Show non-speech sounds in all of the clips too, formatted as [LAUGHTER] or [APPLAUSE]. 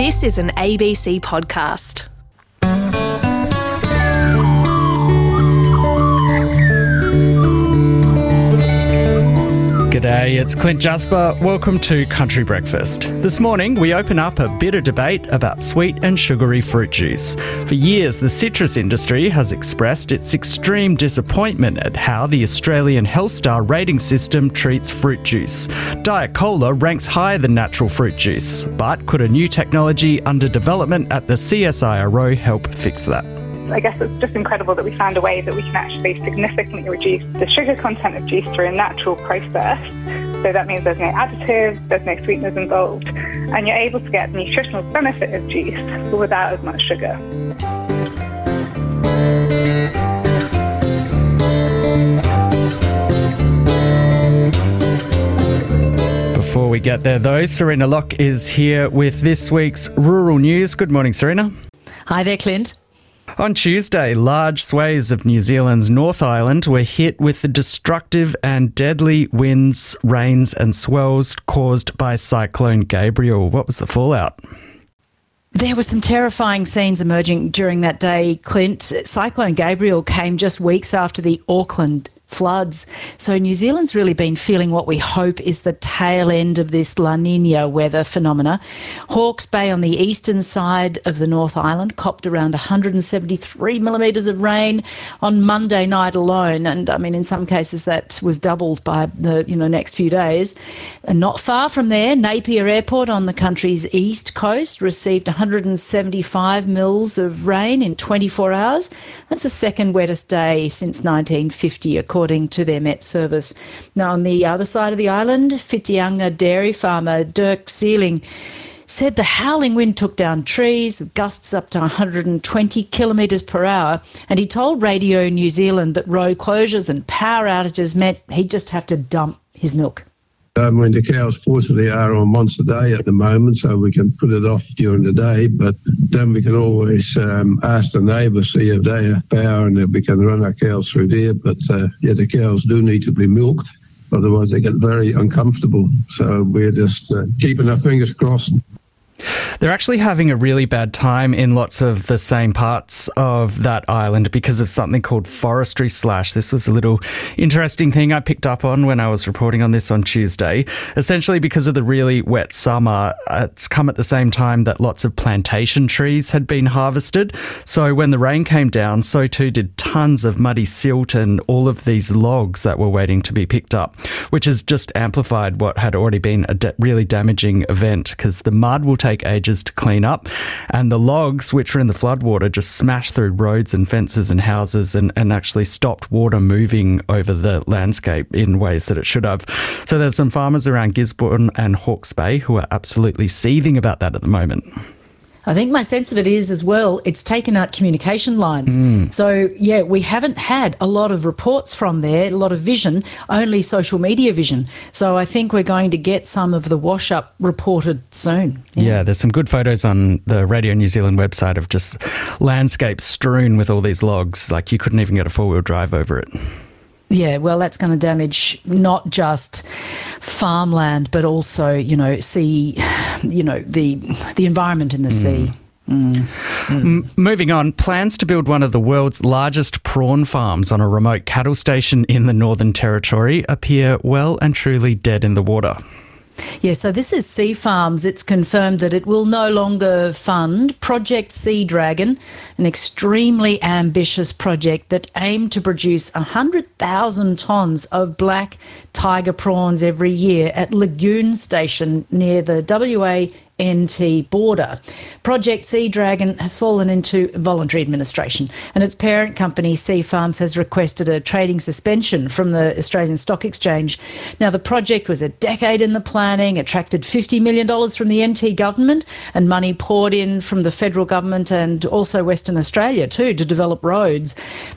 This is an ABC podcast. G'day, it's Clint Jasper. Welcome to Country Breakfast. This morning, we open up a bitter debate about sweet and sugary fruit juice. For years, the citrus industry has expressed its extreme disappointment at how the Australian Health Star rating system treats fruit juice. Diet Cola ranks higher than natural fruit juice, but could a new technology under development at the CSIRO help fix that? I guess it's just incredible that we found a way that we can actually significantly reduce the sugar content of juice through a natural process. So that means there's no additives, there's no sweeteners involved, and you're able to get the nutritional benefit of juice without as much sugar. Before we get there, though, Serena Locke is here with this week's rural news. Good morning, Serena. Hi there, Clint. On Tuesday, large swathes of New Zealand's North Island were hit with the destructive and deadly winds, rains, and swells caused by Cyclone Gabrielle. What was the fallout? There were some terrifying scenes emerging during that day, Clint. Cyclone Gabrielle came just weeks after the Auckland floods. So New Zealand's really been feeling what we hope is the tail end of this La Nina weather phenomena. Hawke's Bay on the eastern side of the North Island copped around 173 millimetres of rain on Monday night alone, and I mean in some cases that was doubled by the you know next few days. And not far from there, Napier Airport on the country's east coast received 175 mils of rain in 24 hours. That's the second wettest day since 1950, according according to their Met service. Now, on the other side of the island, Whitianga dairy farmer Dirk Sealing said the howling wind took down trees, gusts up to 120 kilometres per hour, and he told Radio New Zealand that road closures and power outages meant he'd just have to dump his milk. I mean, the cows fortunately are on once a day at the moment, so we can put it off during the day. But then we can always um, ask the neighbours, see if they have power and if we can run our cows through there. But uh, yeah, the cows do need to be milked, otherwise they get very uncomfortable. So we're just uh, keeping our fingers crossed. They're actually having a really bad time in lots of the same parts of that island because of something called forestry slash. This was a little interesting thing I picked up on when I was reporting on this on Tuesday. Essentially, because of the really wet summer, it's come at the same time that lots of plantation trees had been harvested. So when the rain came down, so too did tons of muddy silt and all of these logs that were waiting to be picked up, which has just amplified what had already been a de- really damaging event because the mud will take ages to clean up. And the logs, which were in the floodwater, just smashed through roads and fences and houses and, and actually stopped water moving over the landscape in ways that it should have. So there's some farmers around Gisborne and Hawke's Bay who are absolutely seething about that at the moment. I think my sense of it is as well, it's taken out communication lines. Mm. So, yeah, we haven't had a lot of reports from there, a lot of vision, only social media vision. So, I think we're going to get some of the wash up reported soon. Yeah. yeah, there's some good photos on the Radio New Zealand website of just landscapes strewn with all these logs. Like you couldn't even get a four wheel drive over it. Yeah, well, that's going to damage not just farmland, but also, you know, sea, you know, the the environment in the mm. sea. Mm. Mm. Moving on, plans to build one of the world's largest prawn farms on a remote cattle station in the Northern Territory appear well and truly dead in the water. Yeah, so this is Seafarms. It's confirmed that it will no longer fund Project Sea Dragon, an extremely ambitious project that aimed to produce 100,000 tonnes of black tiger prawns every year at Legune Station near the WA NT border. Project Sea Dragon has fallen into voluntary administration, and its parent company, Seafarms, has requested a trading suspension from the Australian Stock Exchange. Now, the project was a decade in the planning, attracted $50 million from the NT government, and money poured in from the federal government and also Western Australia, too, to develop roads.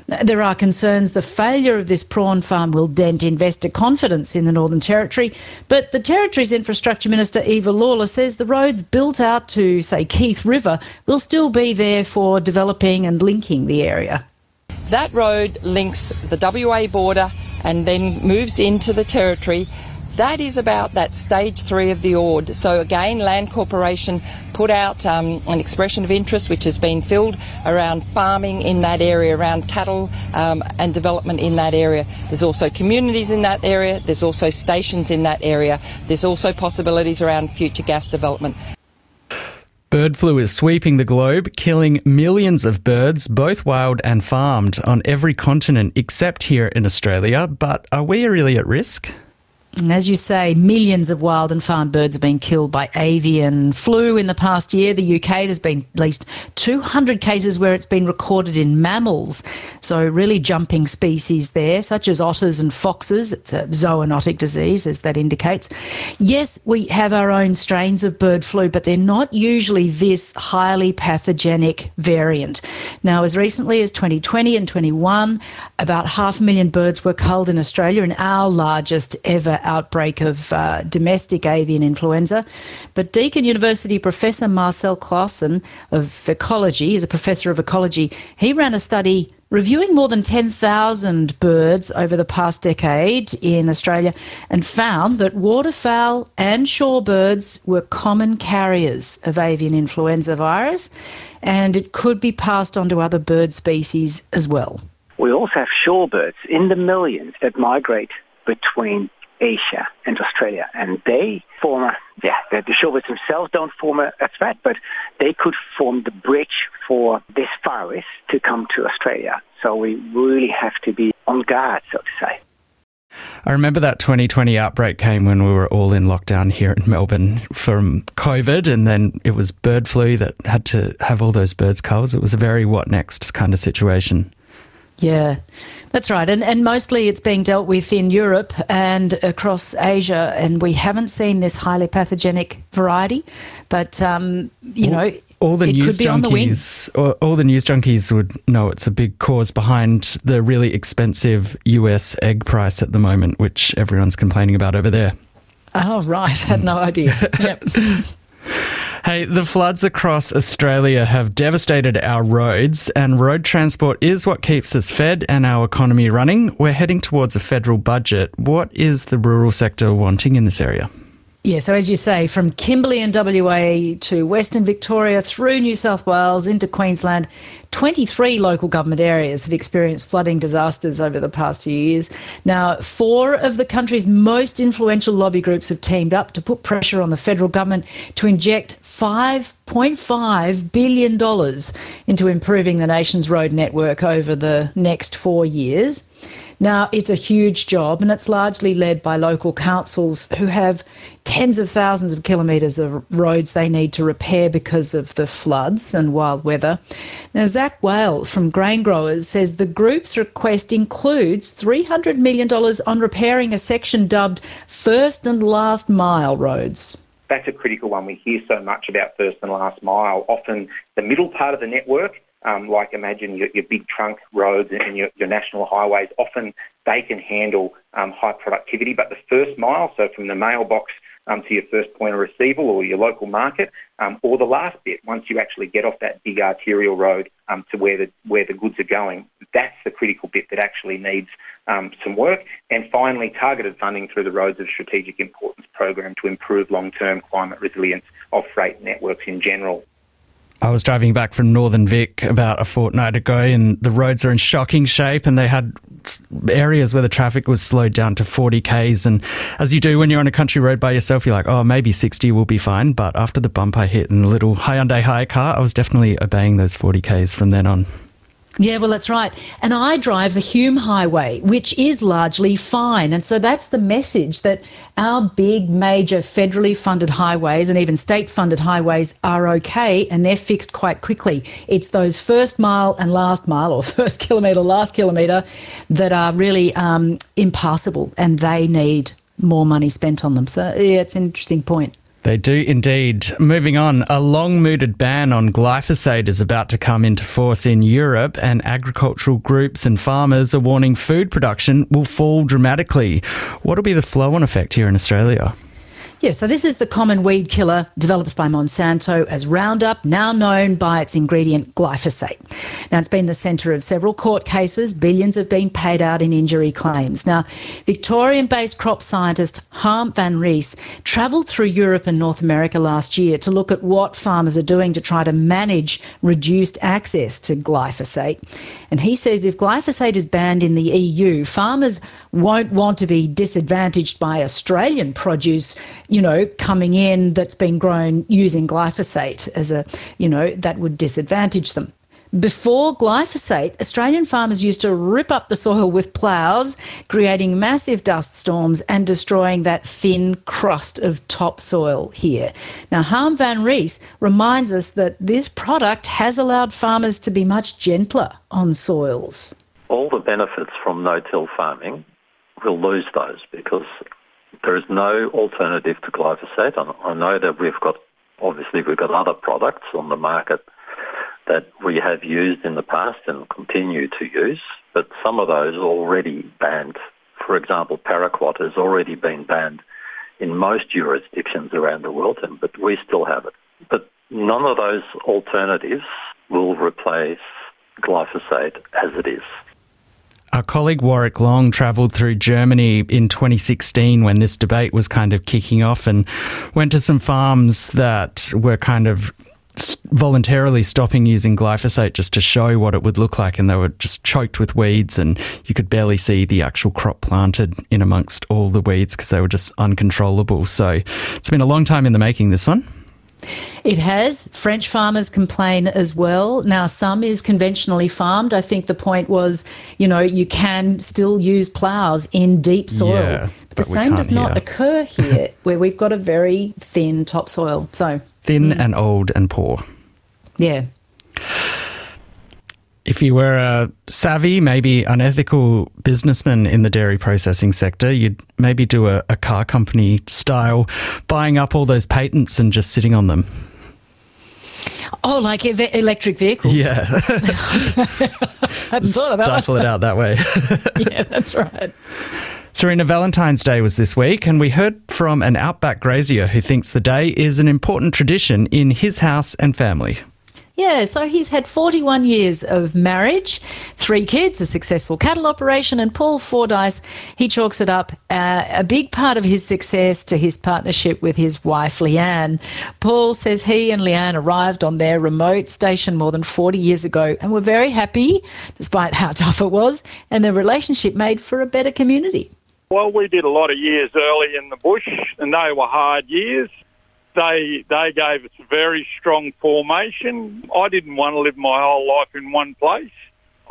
There are concerns the failure of this prawn farm will dent investor confidence in the Northern Territory, but the Territory's Infrastructure Minister, Eva Lawler, says the road roads built out to, say, Keep River will still be there for developing and linking the area. That road links the WA border and then moves into the territory that is about that stage three of the ORD. So again, Land Corporation put out um, an expression of interest which has been filled around farming in that area, around cattle um, and development in that area. There's also communities in that area, there's also stations in that area, there's also possibilities around future gas development. Bird flu is sweeping the globe, killing millions of birds, both wild and farmed, on every continent except here in Australia. But are we really at risk? And as you say, millions of wild and farm birds have been killed by avian flu in the past year. The UK, there's been at least 200 cases where it's been recorded in mammals. So, really jumping species there, such as otters and foxes. It's a zoonotic disease, as that indicates. Yes, we have our own strains of bird flu, but they're not usually this highly pathogenic variant. Now, as recently as 2020 and 21, about half a million birds were culled in Australia in our largest ever outbreak of uh, domestic avian influenza. But Deakin University professor Marcel Klaassen of ecology, is a professor of ecology, he ran a study reviewing more than 10,000 birds over the past decade in Australia and found that waterfowl and shorebirds were common carriers of avian influenza virus and it could be passed on to other bird species as well. We also have shorebirds in the millions that migrate between Asia and Australia. And they form a, yeah, the, shorebirds themselves don't form a, a threat, but they could form the bridge for this virus to come to Australia. So we really have to be on guard, so to say. I remember that 2020 outbreak came when we were all in lockdown here in Melbourne from COVID, and then it was bird flu that had to have all those birds culled. It was a very what next kind of situation. Yeah, that's right. And, and mostly it's being dealt with in Europe and across Asia. And we haven't seen this highly pathogenic variety. But, um, you all, know, all the news on the junkies, all, all the news junkies would know it's a big cause behind the really expensive US egg price at the moment, which everyone's complaining about over there. Oh, right. [LAUGHS] Had no idea. [LAUGHS] yep. Hey, the floods across Australia have devastated our roads, and road transport is what keeps us fed and our economy running. We're heading towards a federal budget. What is the rural sector wanting in this area? Yeah, so as you say, from Kimberley and WA to Western Victoria through New South Wales into Queensland, 23 local government areas have experienced flooding disasters over the past few years. Now, four of the country's most influential lobby groups have teamed up to put pressure on the federal government to inject $5.5 billion into improving the nation's road network over the next four years. Now, it's a huge job and it's largely led by local councils who have tens of thousands of kilometres of roads they need to repair because of the floods and wild weather. Now, Zach Whale from Grain Growers says the group's request includes $300 million on repairing a section dubbed First and Last Mile roads that's a critical one. We hear so much about first and last mile. Often the middle part of the network um, like imagine your, your, big trunk roads and your, your, national highways, often they can handle um, high productivity. But the first mile, so from the mailbox um, to your first point of receival or your local market, um, or the last bit, once you actually get off that big arterial road um, to where the where the goods are going, that's the critical bit that actually needs um, some work. And finally, targeted funding through the Roads of Strategic Importance program to improve long-term climate resilience of freight networks in general. I was driving back from Northern Vic about a fortnight ago, and the roads are in shocking shape, and they had areas where the traffic was slowed down to 40 k's. And as you do when you're on a country road by yourself, you're like, oh, maybe 60 will be fine. But after the bump I hit in the little Hyundai High car, I was definitely obeying those 40 k's from then on. Yeah, well, that's right. And I drive the Hume Highway, which is largely fine. And so that's the message that our big, major federally funded highways and even state funded highways are okay and they're fixed quite quickly. It's those first mile and last mile, or [LAUGHS] first kilometre, last kilometre, that are really um, impassable and they need more money spent on them. So, yeah, it's an interesting point. They do indeed. Moving on, a long mooted ban on glyphosate is about to come into force in Europe, and agricultural groups and farmers are warning food production will fall dramatically. What will be the flow on effect here in Australia? Yeah, so this is the common weed killer developed by Monsanto as Roundup, now known by its ingredient glyphosate. Now, it's been the centre of several court cases. Billions have been paid out in injury claims. Now, Victorian based crop scientist Harm van Rees travelled through Europe and North America last year to look at what farmers are doing to try to manage reduced access to glyphosate. And he says if glyphosate is banned in the EU, farmers won't want to be disadvantaged by Australian produce you know, coming in that's been grown using glyphosate as a, you know, that would disadvantage them. Before glyphosate, Australian farmers used to rip up the soil with ploughs, creating massive dust storms and destroying that thin crust of topsoil here. Now, Harm van Rees reminds us that this product has allowed farmers to be much gentler on soils. All the benefits from no-till farming, we'll lose those because there is no alternative to glyphosate. I know that we've got, obviously, we've got other products on the market that we have used in the past and continue to use, but some of those are already banned. For example, paraquat has already been banned in most jurisdictions around the world, but we still have it. But none of those alternatives will replace glyphosate as it is. Our colleague Warwick Long travelled through Germany in 2016 when this debate was kind of kicking off and went to some farms that were kind of voluntarily stopping using glyphosate just to show what it would look like and they were just choked with weeds and you could barely see the actual crop planted in amongst all the weeds because they were just uncontrollable. So it's been a long time in the making this one it has. French farmers complain as well. Now, some is conventionally farmed. I think the point was, you know, you can still use ploughs in deep soil. Yeah, but the same does not here. occur [LAUGHS] here, where we've got a very thin topsoil. So thin mm. and old and poor. Yeah. If you were a savvy, maybe unethical businessman in the dairy processing sector, you'd maybe do a, a car company style, buying up all those patents and just sitting on them. Oh, like electric vehicles. Yeah. hadn't thought about Stifle it out that way. [LAUGHS] yeah, that's right. Serena, Valentine's Day was this week, and we heard from an outback grazier who thinks the day is an important tradition in his house and family. Yeah, so he's had 41 years of marriage, three kids, a successful cattle operation, and Paul Fordyce, he chalks it up uh, a big part of his success to his partnership with his wife, Leanne. Paul says he and Leanne arrived on their remote station more than 40 years ago and were very happy, despite how [LAUGHS] tough it was, and their relationship made for a better community. Well, we did a lot of years early in the bush, and they were hard years they they gave us a very strong formation. I didn't want to live my whole life in one place.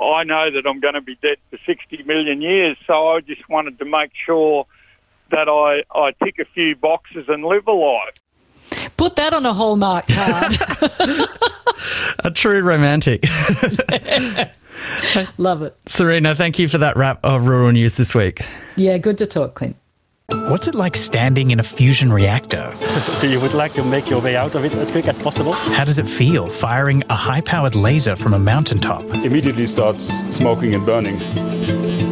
I know that I'm going to be dead for 60 million years, so I just wanted to make sure that I, I tick a few boxes and live a life. Put that on a Hallmark card. [LAUGHS] [LAUGHS] a true romantic. [LAUGHS] Love it. Serena, thank you for that wrap of Rural News this week. Yeah, good to talk, Clint. What's it like standing in a fusion reactor? [LAUGHS] so you would like to make your way out of it as quick as possible? How does it feel firing a high-powered laser from a mountaintop? Immediately starts smoking and burning.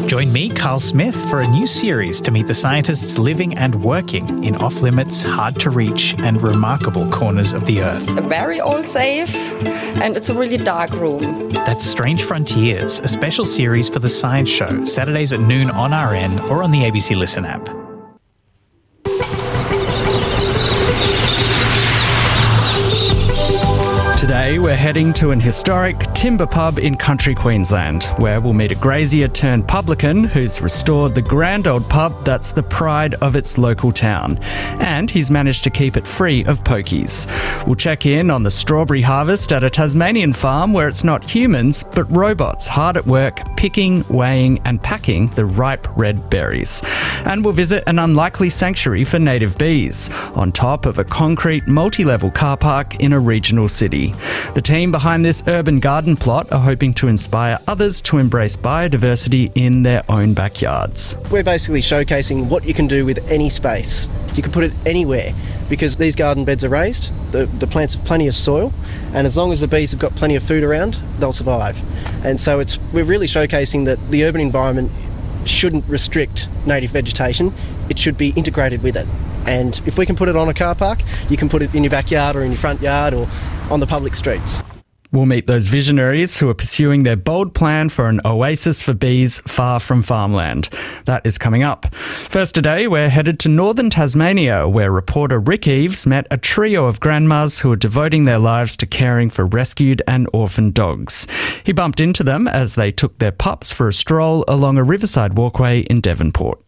Join me, Carl Smith, for a new series to meet the scientists living and working in off-limits, hard-to-reach and remarkable corners of the Earth. Very unsafe and it's a really dark room. That's Strange Frontiers, a special series for the Science Show, Saturdays at noon on RN or on the ABC Listen app. Today, we're heading to an historic timber pub in country Queensland, where we'll meet a grazier turned publican who's restored the grand old pub that's the pride of its local town. And he's managed to keep it free of pokies. We'll check in on the strawberry harvest at a Tasmanian farm where it's not humans, but robots hard at work picking, weighing, and packing the ripe red berries. And we'll visit an unlikely sanctuary for native bees on top of a concrete multi level car park in a regional city. The team behind this urban garden plot are hoping to inspire others to embrace biodiversity in their own backyards. We're basically showcasing what you can do with any space. You can put it anywhere because these garden beds are raised, the, the plants have plenty of soil, and as long as the bees have got plenty of food around, they'll survive. And so it's we're really showcasing that the urban environment shouldn't restrict native vegetation, it should be integrated with it. And if we can put it on a car park, you can put it in your backyard or in your front yard or on the public streets. We'll meet those visionaries who are pursuing their bold plan for an oasis for bees far from farmland. That is coming up. First today, we're headed to northern Tasmania, where reporter Rick Eaves met a trio of grandmas who are devoting their lives to caring for rescued and orphaned dogs. He bumped into them as they took their pups for a stroll along a riverside walkway in Devonport.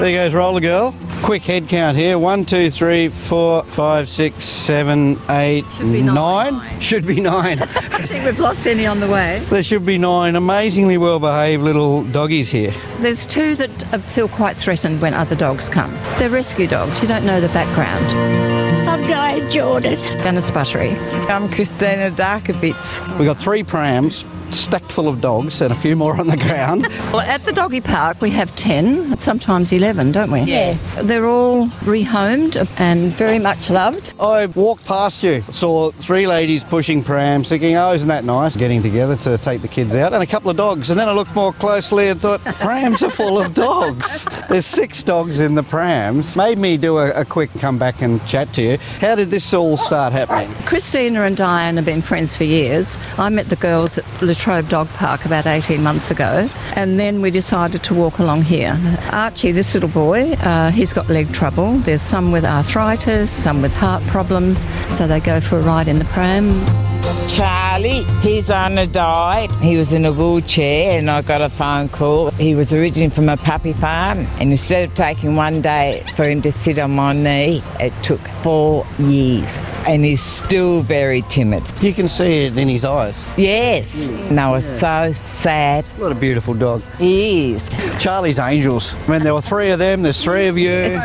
There goes Roller Girl. Quick head count here. One, two, three, four, five, six, seven, eight, be nine. nine. Should be nine. [LAUGHS] I think we've lost any on the way. there should be nine amazingly well behaved little doggies here. There's two that uh, feel quite threatened when other dogs come. They're rescue dogs. You don't know the background. I'm Diane Jordan. Anna Sputtery. I'm Christina Darkovitz. We've got three prams stacked full of dogs and a few more on the ground. [LAUGHS] Well, at the doggy park, we have 10, sometimes 11, don't we? Yes. They're all rehomed and very much loved. I walked past you, saw three ladies pushing prams, thinking, oh, isn't that nice? Getting together to take the kids out, and a couple of dogs. And then I looked more closely and thought, [LAUGHS] prams are full of dogs. There's six dogs in the prams. Made me do a, a quick come back and chat to you. How did this all start happening? Christina and Diane have been friends for years. I met the girls at Latrobe Dog Park about 18 months ago, and then we decided to walk along here. Archie, this little boy, uh, he's got leg trouble. There's some with arthritis, some with heart problems, so they go for a ride in the pram. Charlie, he's on a diet. He was in a wheelchair, and I got a phone call. He was originally from a puppy farm, and instead of taking one day for him to sit on my knee, it took four years, and he's still very timid. You can see it in his eyes. Yes, and I was so sad. What a beautiful dog. He is. Charlie's Angels. I mean, there were three of them, there's three of you.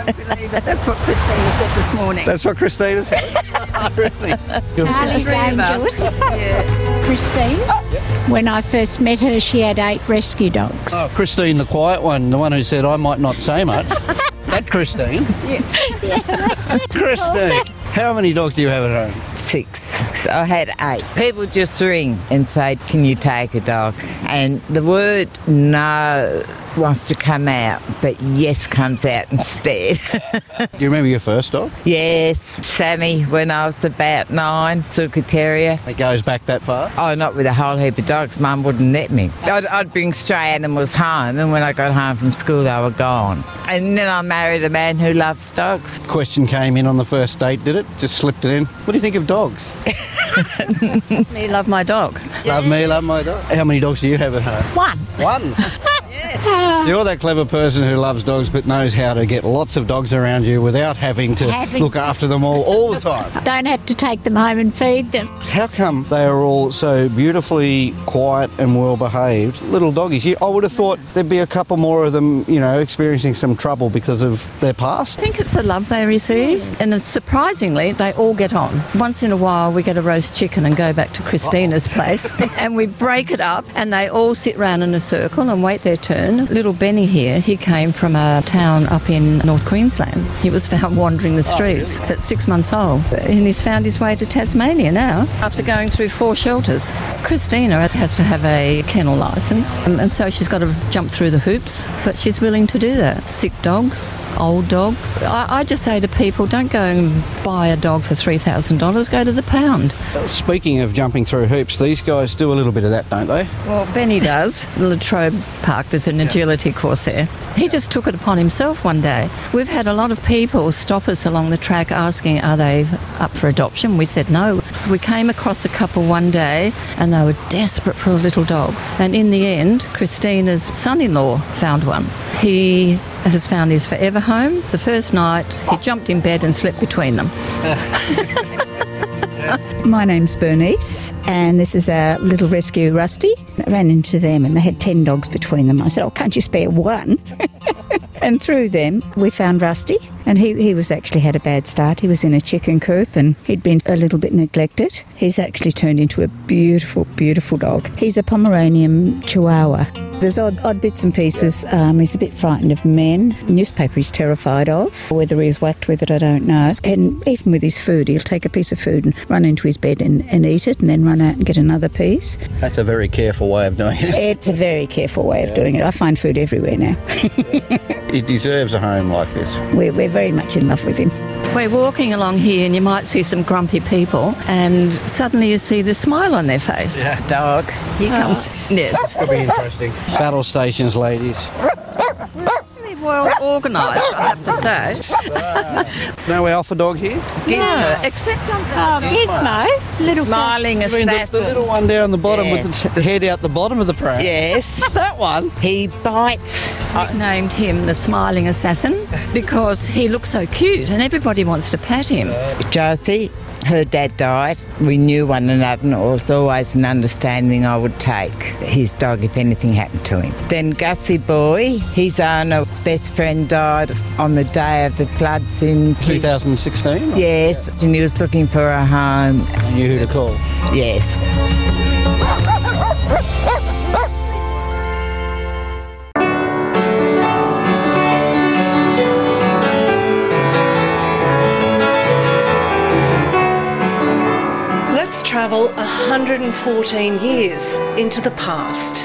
That's what Christina said this morning. That's what Christina said. [LAUGHS] really? Charlie's Three of us. Angels. Christine, uh, when I first met her, she had eight rescue dogs. Oh, Christine, the quiet one, the one who said I might not say much. [LAUGHS] that Christine. [LAUGHS] Christine. How many dogs do you have at home? Six. I had eight. People just ring and say, Can you take a dog? And the word no wants to come out, but yes comes out instead. Do [LAUGHS] you remember your first dog? yes, Sammy, when I was about nine, Suka Terrier. It goes back that far? Oh, not with a whole heap of dogs. Mum wouldn't let me. I'd, I'd bring stray animals home, and when I got home from school, they were gone. And then I married a man who loves dogs. Question came in on the first date, did it? Just slipped it in. What do you think of dogs? [LAUGHS] [LAUGHS] Me love my dog. Love me, love my dog. How many dogs do you have at home? One. One. [LAUGHS] So [LAUGHS] you're that clever person who loves dogs but knows how to get lots of dogs around you without having to Having look to- after them all all the time. [LAUGHS] Don't have to take them home and feed them. How come they are all so beautifully quiet and well behaved little doggies? I would have thought there'd be a couple more of them, you know, experiencing some trouble because of their past. I think it's the love they receive, and surprisingly, they all get on. Once in a while, we get a roast chicken and go back to Christina's oh. place, [LAUGHS] and we break it up, and they all sit round in a circle and wait their turn. Little Benny here, he came from a town up in North Queensland. He was found [LAUGHS] wandering the streets at six months old, and he's found his way to Tasmania now after going through four shelters. Christina has to have a kennel license, um, and so she's got to jump through the hoops, but she's willing to do that. Sick dogs, old dogs. I, I just say to people, don't go and buy a dog for $3,000, go to the pound. Speaking of jumping through hoops, these guys do a little bit of that, don't they? Well, Benny does. [LAUGHS] Latrobe Park, there's an agility course there. He just took it upon himself one day. We've had a lot of people stop us along the track asking, are they up for adoption? We said no. So we came across a couple one day and they were desperate for a little dog. And in the end, Christina's son in law found one. He has found his forever home. The first night, he jumped in bed and slept between them. [LAUGHS] [LAUGHS] [LAUGHS] My name's Bernice, and this is our little rescue, Rusty. I ran into them, and they had 10 dogs between them. I said, Oh, can't you spare one? [LAUGHS] and through them, we found Rusty. And he, he was actually had a bad start. He was in a chicken coop and he'd been a little bit neglected. He's actually turned into a beautiful, beautiful dog. He's a Pomeranian Chihuahua. There's odd, odd bits and pieces. Um, he's a bit frightened of men. Newspaper he's terrified of. Whether he's whacked with it, I don't know. And even with his food, he'll take a piece of food and run into his bed and, and eat it and then run out and get another piece. That's a very careful way of doing it. [LAUGHS] It's a very careful way of doing it. I find food everywhere now. [LAUGHS] He deserves a home like this. we're, we're very much in love with him. We're walking along here and you might see some grumpy people and suddenly you see the smile on their face. Yeah. Dog. Here comes. [LAUGHS] Yes. Could be interesting. Battle stations, ladies. Actually well organised, I have to say. [LAUGHS] No alpha dog here? Gizmo, except on Oh, Gizmo, um, little Smiling I mean, the, the little one down the bottom Yeah. with its head out the bottom of the pram. Yes. [LAUGHS] that one. He bites. I named him the smiling assassin because he looks so cute and everybody wants to pat him. Josie, her dad died. We knew one another and it was always an understanding I would take his dog if anything happened to him. Then Gussie Boy, his owner's best friend died on the day of the floods in 2016? Yes, and he was looking for a home. I knew who to call. Yes. [LAUGHS] travel 114 years into the past.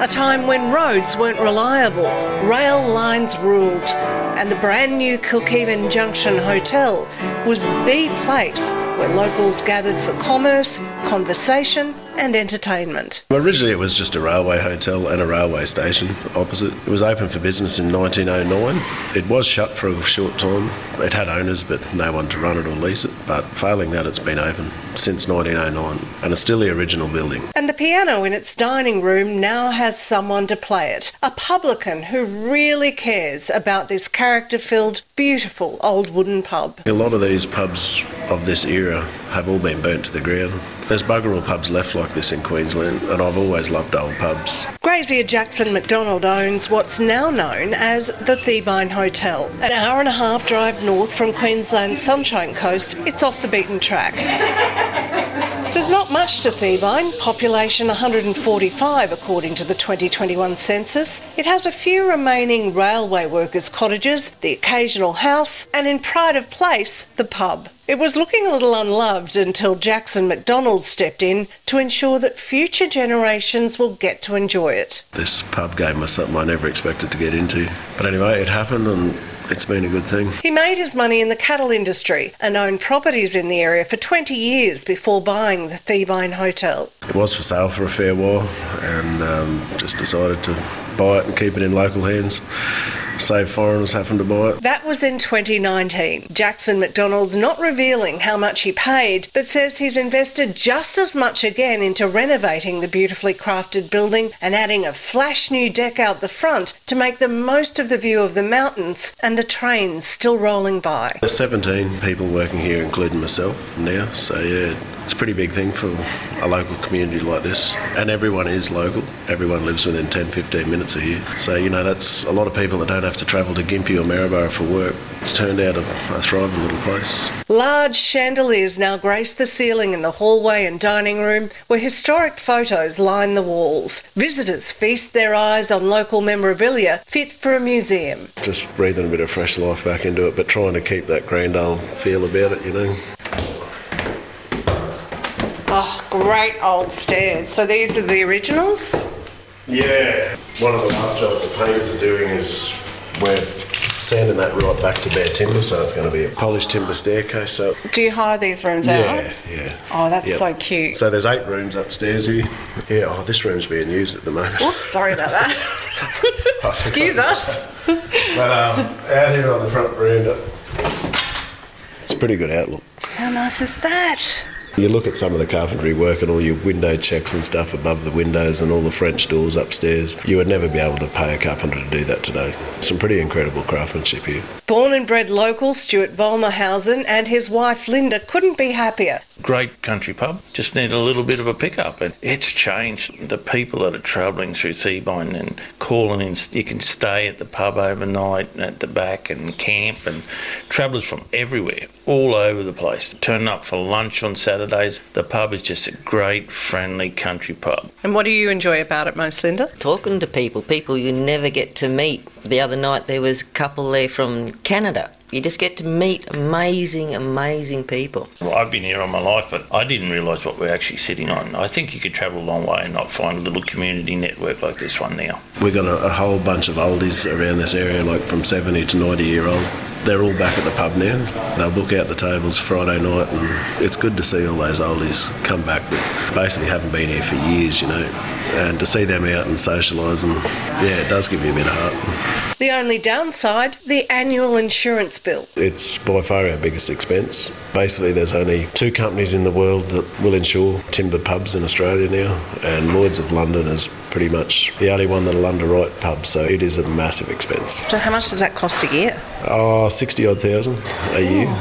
A time when roads weren't reliable, rail lines ruled, and the brand new Kilkivan Junction Hotel was the place where locals gathered for commerce, conversation, and entertainment. Originally, it was just a railway hotel and a railway station opposite. It was open for business in 1909. It was shut for a short time. It had owners, but no one to run it or lease it. But failing that, it's been open since 1909, and it's still the original building. And the piano in its dining room now has someone to play it. A publican who really cares about this character filled, beautiful old wooden pub. A lot of these pubs of this era have all been burnt to the ground. There's bugger all pubs left like this in Queensland, and I've always loved old pubs. Grazier Jackson McDonald owns what's now known as the Theebine Hotel. An hour and a half drive north from Queensland's Sunshine Coast, it's off the beaten track. [LAUGHS] There's not much to Theebine, population 145 according to the 2021 census. It has a few remaining railway workers' cottages, the occasional house, and in pride of place, the pub. It was looking a little unloved until Jackson McDonald stepped in to ensure that future generations will get to enjoy it. This pub game was something I never expected to get into. But anyway, it happened, and it's been a good thing. He made his money in the cattle industry and owned properties in the area for 20 years before buying the Theebine Hotel. It was for sale for a fair while, and um, just decided to buy it and keep it in local hands. Save foreigners having to buy it. That was in 2019. Jackson McDonald's not revealing how much he paid, but says he's invested just as much again into renovating the beautifully crafted building and adding a flash new deck out the front to make the most of the view of the mountains and the trains still rolling by. There's 17 people working here, including myself now, so yeah, it's a pretty big thing for a local community like this. And everyone is local, everyone lives within 10 15 minutes of here. So, you know, that's a lot of people that don't have to travel to Gympie or Maryborough for work. It's turned out a, a thriving little place. Large chandeliers now grace the ceiling in the hallway and dining room, where historic photos line the walls. Visitors feast their eyes on local memorabilia fit for a museum. Just breathing a bit of fresh life back into it, but trying to keep that grand old feel about it, you know. Oh, great old stairs. So these are the originals? Yeah. One of the last jobs the painters are doing is we're sanding that right back to bare timber, so it's going to be a polished timber staircase. So Do you hire these rooms out? yeah, yeah. Oh, that's Yep. so cute. So there's eight rooms upstairs here. Yeah. Oh, this room's being used at the moment. Oops, sorry about that. [LAUGHS] Excuse us. But um, out here on the front veranda, it's a pretty good outlook. How nice is that? You look at some of the carpentry work and all your window checks and stuff above the windows and all the French doors upstairs. You would never be able to pay a carpenter to do that today. Some pretty incredible craftsmanship here. Born and bred local, Stuart Volmerhausen and his wife Linda couldn't be happier. Great country pub, just need a little bit of a pickup. And it's changed. The people that are travelling through Theebine and calling in, you can stay at the pub overnight at the back and camp, and travellers from everywhere, all over the place. Turn up for lunch on Saturdays. The pub is just a great, friendly country pub. And what do you enjoy about it most, Linda? Talking to people, people you never get to meet. The other night there was a couple there from Canada. You just get to meet amazing, amazing people. Well, I've been here all my life, but I didn't realise what we're actually sitting on. I think you could travel a long way and not find a little community network like this one now. We've got a, a whole bunch of oldies around this area, like from 70 to 90 year old. They're all back at the pub now. They'll book out the tables Friday night, and it's good to see all those oldies come back that basically haven't been here for years, you know. And to see them out and socialise, and yeah, it does give you a bit of heart. The only downside, the annual insurance bill. It's by far our biggest expense. Basically, there's only two companies in the world that will insure timber pubs in Australia now, and Lloyd's of London is pretty much the only one that'll underwrite pubs, so it is a massive expense. So how much does that cost a year? Oh, 60 odd thousand a year.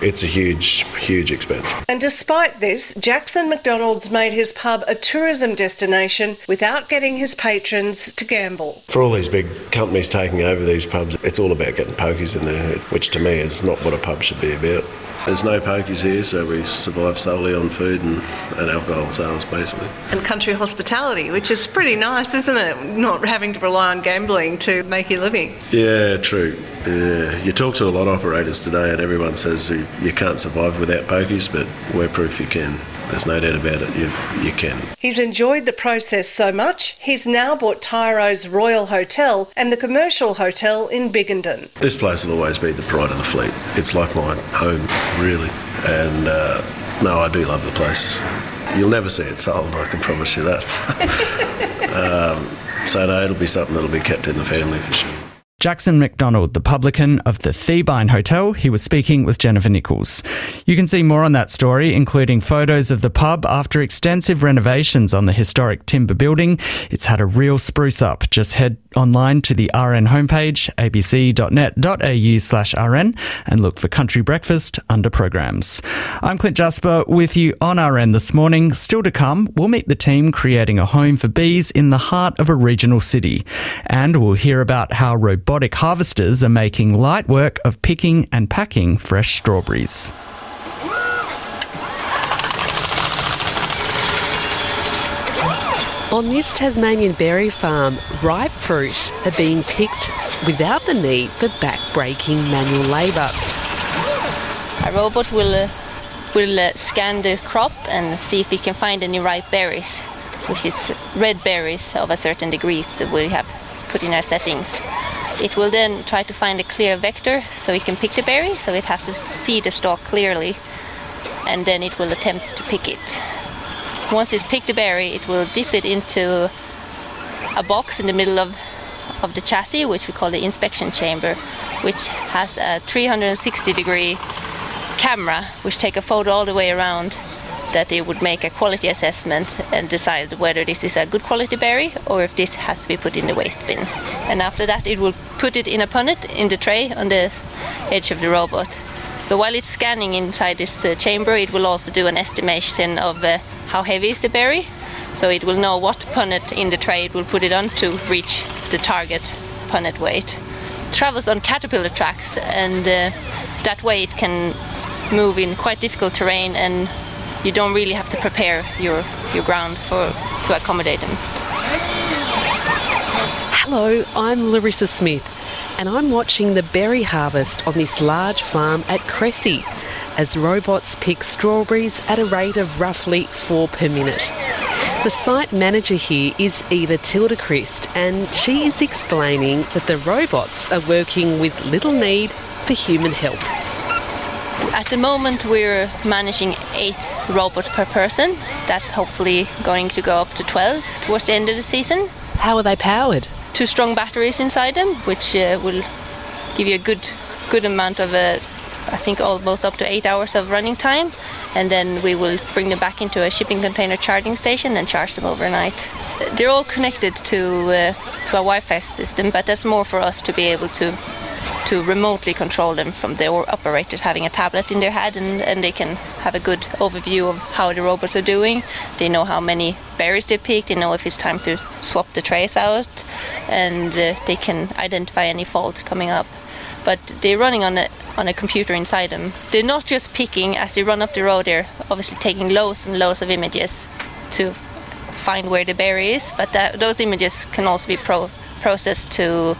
It's a huge, huge expense. And despite this, Jackson McDonald's made his pub a tourism destination without getting his patrons to gamble. For all these big companies taking over these pubs, it's all about getting pokies in there, which to me is not what a pub should be about. There's no pokies here, so we survive solely on food and, and alcohol sales, basically. And country hospitality, which is pretty nice, isn't it? Not having to rely on gambling to make your living. Yeah, true. Yeah. You talk to a lot of operators today, and everyone says you, you can't survive without pokies, but we're proof you can. There's no doubt about it, you, you can. He's enjoyed the process so much, he's now bought Tiaro's Royal Hotel and the commercial hotel in Biggenden. This place will always be the pride of the fleet. It's like my home, really. And uh, no, I do love the place. You'll never see it sold, I can promise you that. [LAUGHS] um, so no, it'll be something that'll be kept in the family for sure. Jackson McDonald, the publican of the Theebine Hotel, he was speaking with Jennifer Nicholls. You can see more on that story, including photos of the pub after extensive renovations on the historic timber building. It's had a real spruce up. Just head online to the RN homepage, abc.net.au slash RN, and look for Country Breakfast under programs. I'm Clint Jasper with you on RN this morning. Still to come, we'll meet the team creating a home for bees in the heart of a regional city. And we'll hear about how robotic harvesters are making light work of picking and packing fresh strawberries. On this Tasmanian berry farm, ripe fruit are being picked without the need for back-breaking manual labour. A robot will uh, will uh, scan the crop and see if it can find any ripe berries, which is red berries of a certain degrees that we have put in our settings. It will then try to find a clear vector so it can pick the berry, so it has to see the stalk clearly, and then it will attempt to pick it. Once it's picked a berry, it will dip it into a box in the middle of, of the chassis, which we call the inspection chamber, which has a 360 degree camera, which take a photo all the way around that it would make a quality assessment and decide whether this is a good quality berry or if this has to be put in the waste bin. And after that, it will put it in a punnet in the tray on the edge of the robot. So while it's scanning inside this uh, chamber, it will also do an estimation of uh, how heavy is the berry. So it will know what punnet in the tray it will put it on to reach the target punnet weight. Travels on caterpillar tracks, and uh, that way it can move in quite difficult terrain, and you don't really have to prepare your, your ground for to accommodate them. Hello, I'm Larissa Smith, and I'm watching the berry harvest on this large farm at Cressy as robots pick strawberries at a rate of roughly four per minute. The site manager here is Eva Tildechrist, and she is explaining that the robots are working with little need for human help. At the moment, we're managing eight robots per person. That's hopefully going to go up to 12 towards the end of the season. How are they powered? Two strong batteries inside them, which uh, will give you a good, good amount of, uh, I think, almost up to eight hours of running time. and then we will bring them back into a shipping container charging station and charge them overnight. They're all connected to uh, to a Wi-Fi system, but that's more for us to be able to to remotely control them from the operators having a tablet in their head and, and they can have a good overview of how the robots are doing. They know how many berries they picked, they know if it's time to swap the trays out, and uh, they can identify any fault coming up. But they're running on a on a computer inside them. They're not just picking as they run up the road. They're obviously taking loads and loads of images to find where the berry is. But that, those images can also be pro- processed to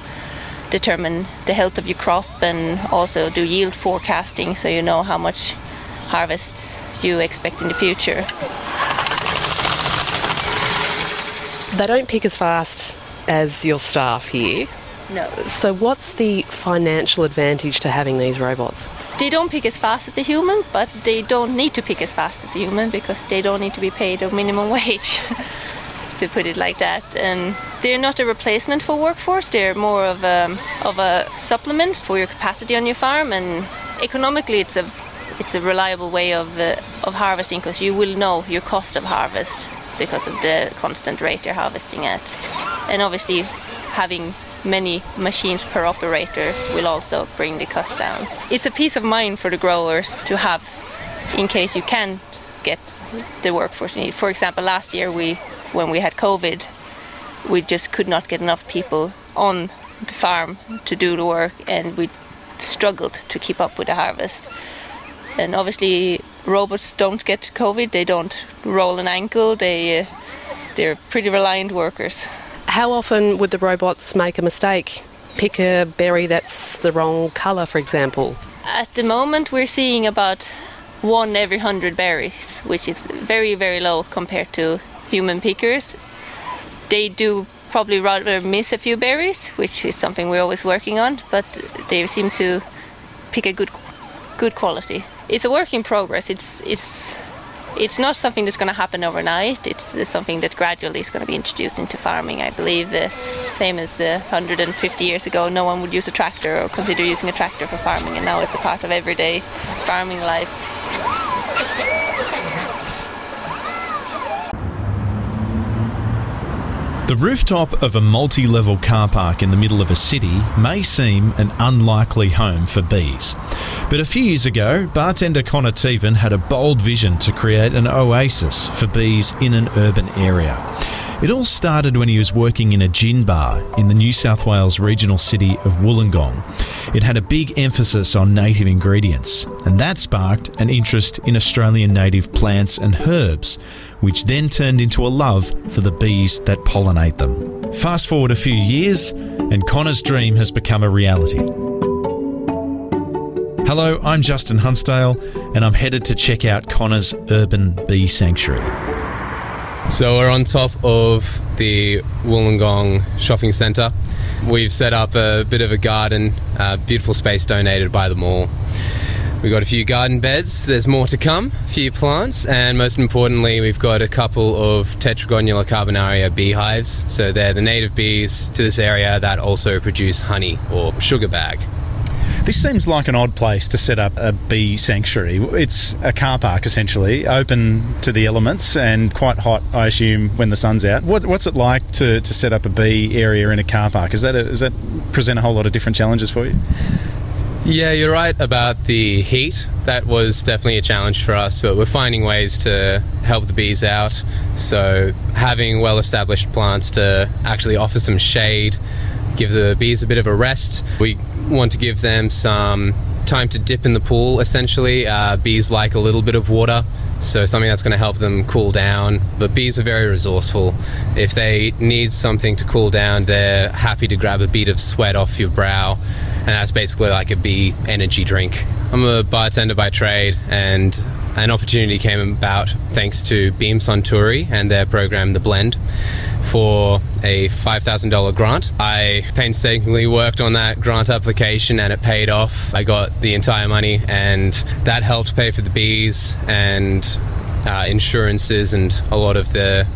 determine the health of your crop and also do yield forecasting so you know how much harvest you expect in the future. They don't pick as fast as your staff here. No. So, what's the financial advantage to having these robots? They don't pick as fast as a human, but they don't need to pick as fast as a human because they don't need to be paid a minimum [LAUGHS] wage, to put it like that. Um, they're not a replacement for workforce. They're more of a, of a supplement for your capacity on your farm, and economically, it's a it's a reliable way of uh, of harvesting because you will know your cost of harvest because of the constant rate you're harvesting at, and obviously having many machines per operator will also bring the cost down. It's a peace of mind for the growers to have in case you can't get the workforce you need. For example, last year we when we had COVID, we just could not get enough people on the farm to do the work and we struggled to keep up with the harvest. And obviously robots don't get COVID, they don't roll an ankle, they uh, they're pretty reliant workers. How often would the robots make a mistake? Pick a berry that's the wrong colour, for example. At the moment, we're seeing about one every hundred berries, which is very, very low compared to human pickers. They do probably rather miss a few berries, which is something we're always working on, but they seem to pick a good, good quality. It's a work in progress. It's it's it's not something that's going to happen overnight. It's, it's something that gradually is going to be introduced into farming. I believe the same as uh, 150 years ago, no one would use a tractor or consider using a tractor for farming, and now it's a part of everyday farming life. The rooftop of a multi level car park in the middle of a city may seem an unlikely home for bees. But a few years ago, bartender Connor Teven had a bold vision to create an oasis for bees in an urban area. It all started when he was working in a gin bar in the New South Wales regional city of Wollongong. It had a big emphasis on native ingredients, and that sparked an interest in Australian native plants and herbs, which then turned into a love for the bees that pollinate them. Fast forward a few years, and Connor's dream has become a reality. Hello, I'm Justin Hunsdale, and I'm headed to check out Connor's urban bee sanctuary. So we're on top of the Wollongong shopping centre. We've set up a bit of a garden, a beautiful space donated by the mall. We've got a few garden beds, there's more to come, a few plants, and most importantly, we've got a couple of Tetragonula carbonaria beehives. So they're the native bees to this area that also produce honey or sugar bag. This seems like an odd place to set up a bee sanctuary. It's a car park essentially, open to the elements and quite hot, I assume, when the sun's out. What, what's it like to, to set up a bee area in a car park? Is that a, does that present a whole lot of different challenges for you? Yeah, you're right about the heat. That was definitely a challenge for us, but we're finding ways to help the bees out. So, having well established plants to actually offer some shade, give the bees a bit of a rest. We want to give them some time to dip in the pool, essentially. Uh, bees like a little bit of water, so something that's going to help them cool down. But bees are very resourceful. If they need something to cool down, they're happy to grab a bead of sweat off your brow, and that's basically like a bee energy drink. I'm a bartender by trade, and an opportunity came about thanks to Beam Suntory and their program, The Blend for a $5,000 grant. I painstakingly worked on that grant application and it paid off. I got the entire money and that helped pay for the bees and uh, insurances and a lot of the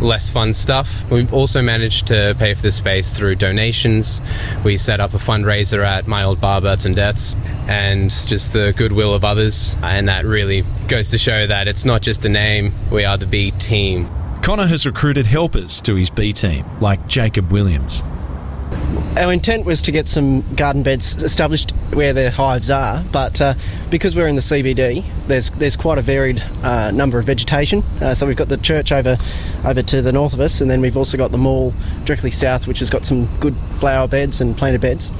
less fun stuff. We've also managed to pay for the space through donations. We set up a fundraiser at my old bar, Berts and Debts, and just the goodwill of others. And that really goes to show that it's not just a name, we are the B team. Connor has recruited helpers to his B team, like Jacob Williams. Our intent was to get some garden beds established where their hives are, but uh, because we're in the CBD, there's there's quite a varied uh, number of vegetation. Uh, so we've got the church over over to the north of us, and then we've also got the mall directly south, which has got some good flower beds and planter beds.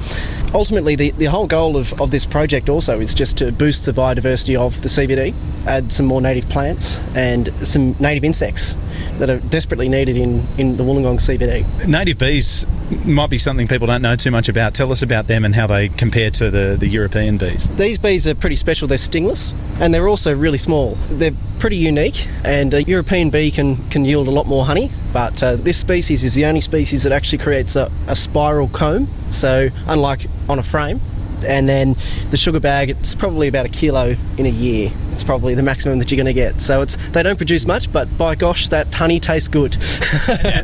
Ultimately, the, the whole goal of, of this project also is just to boost the biodiversity of the CBD, add some more native plants and some native insects that are desperately needed in, in the Wollongong CBD. Native bees might be something people don't know too much about. Tell us about them and how they compare to the, the European bees. These bees are pretty special. They're stingless and they're also really small. They're pretty unique, and a European bee can, can yield a lot more honey, but uh, this species is the only species that actually creates a, a spiral comb. So, unlike on a frame, and then the sugar bag it's probably about a kilo in a year. It's probably the maximum that you're going to get. So it's they don't produce much but by gosh that honey tastes good. [LAUGHS]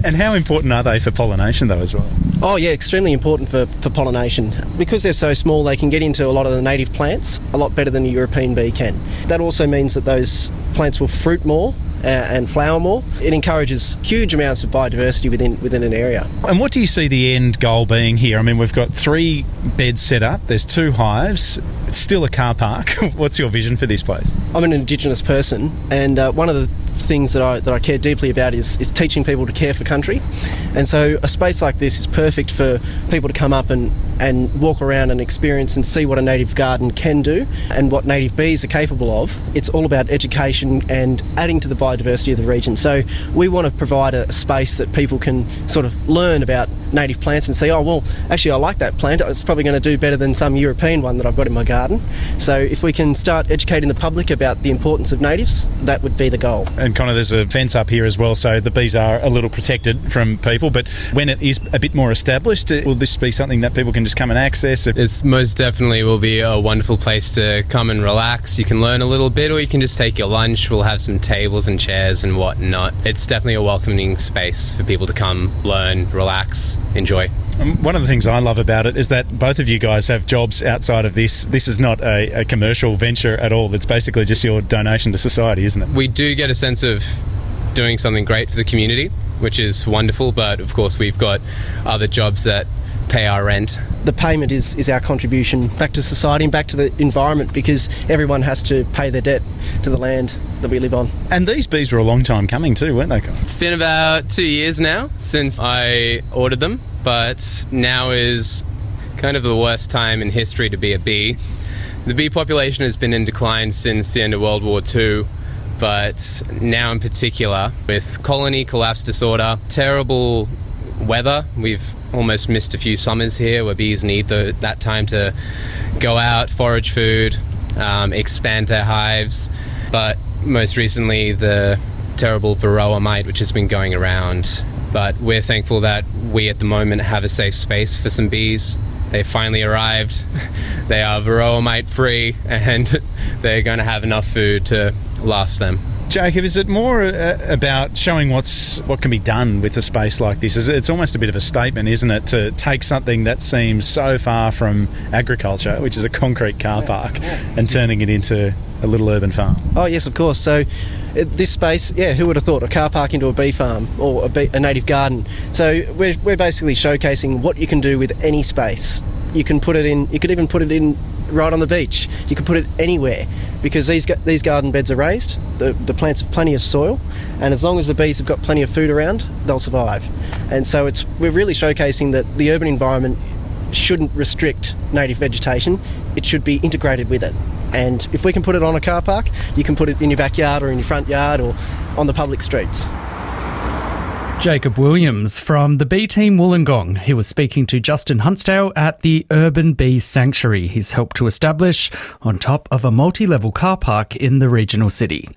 And how important are they for pollination though as well? Oh yeah extremely important for, for pollination. Because they're so small they can get into a lot of the native plants a lot better than a european bee can. That also means that those plants will fruit more and flower more. It encourages huge amounts of biodiversity within within an area. And what do you see the end goal being here? I mean, we've got three beds set up. There's two hives. It's still a car park. [LAUGHS] What's your vision for this place? I'm an Indigenous person, and uh, one of the things that I that I care deeply about is is teaching people to care for country, and so a space like this is perfect for people to come up and and walk around and experience and see what a native garden can do and what native bees are capable of. It's all about education and adding to the biodiversity of the region. So we want to provide a space that people can sort of learn about native plants and say, oh, well, actually, I like that plant. It's probably going to do better than some European one that I've got in my garden. So if we can start educating the public about the importance of natives, that would be the goal. And kind of there's a fence up here as well, so the bees are a little protected from people. But when it is a bit more established, will this be something that people can just come and access? It's most definitely will be a wonderful place to come and relax. You can learn a little bit, or you can just take your lunch. We'll have some tables and chairs and whatnot. It's definitely a welcoming space for people to come, learn, relax, enjoy. Um, one of the things I love about it is that both of you guys have jobs outside of this. This is not a, a, commercial venture at all. It's basically just your donation to society, isn't it? We do get a sense of doing something great for the community, which is wonderful, but of course, we've got other jobs that pay our rent. The payment is, is our contribution back to society and back to the environment because everyone has to pay their debt to the land that we live on. And these bees were a long time coming too, weren't they? It's been about two years now since I ordered them, but now is kind of the worst time in history to be a bee. The bee population has been in decline since the end of World War II but now in particular with colony collapse disorder, terrible weather. We've almost missed a few summers here where bees need the, that time to go out, forage food, um, expand their hives. But most recently, the terrible varroa mite, which has been going around. But we're thankful that we at the moment have a safe space for some bees. They finally arrived. [LAUGHS] they are varroa mite free, and [LAUGHS] they're going to have enough food to last them. Jacob, is it more uh, about showing what's what can be done with a space like this? Is It's almost a bit of a statement, isn't it, to take something that seems so far from agriculture, which is a concrete car park, and turning it into a little urban farm. Oh yes, of course. So this space, yeah, who would have thought a car park into a bee farm or a, bee, a native garden? So we're, we're basically showcasing what you can do with any space. You can put it in. You could even put it in right on the beach. You can put it anywhere because these these garden beds are raised. The, the plants have plenty of soil, and as long as the bees have got plenty of food around, they'll survive. And so it's we're really showcasing that the urban environment shouldn't restrict native vegetation. It should be integrated with it. And if we can put it on a car park, you can put it in your backyard or in your front yard or on the public streets. Jacob Williams from the B Team Wollongong. He was speaking to Justin Huntsdale at the Urban Bee Sanctuary he's helped to establish on top of a multi level car park in the regional city.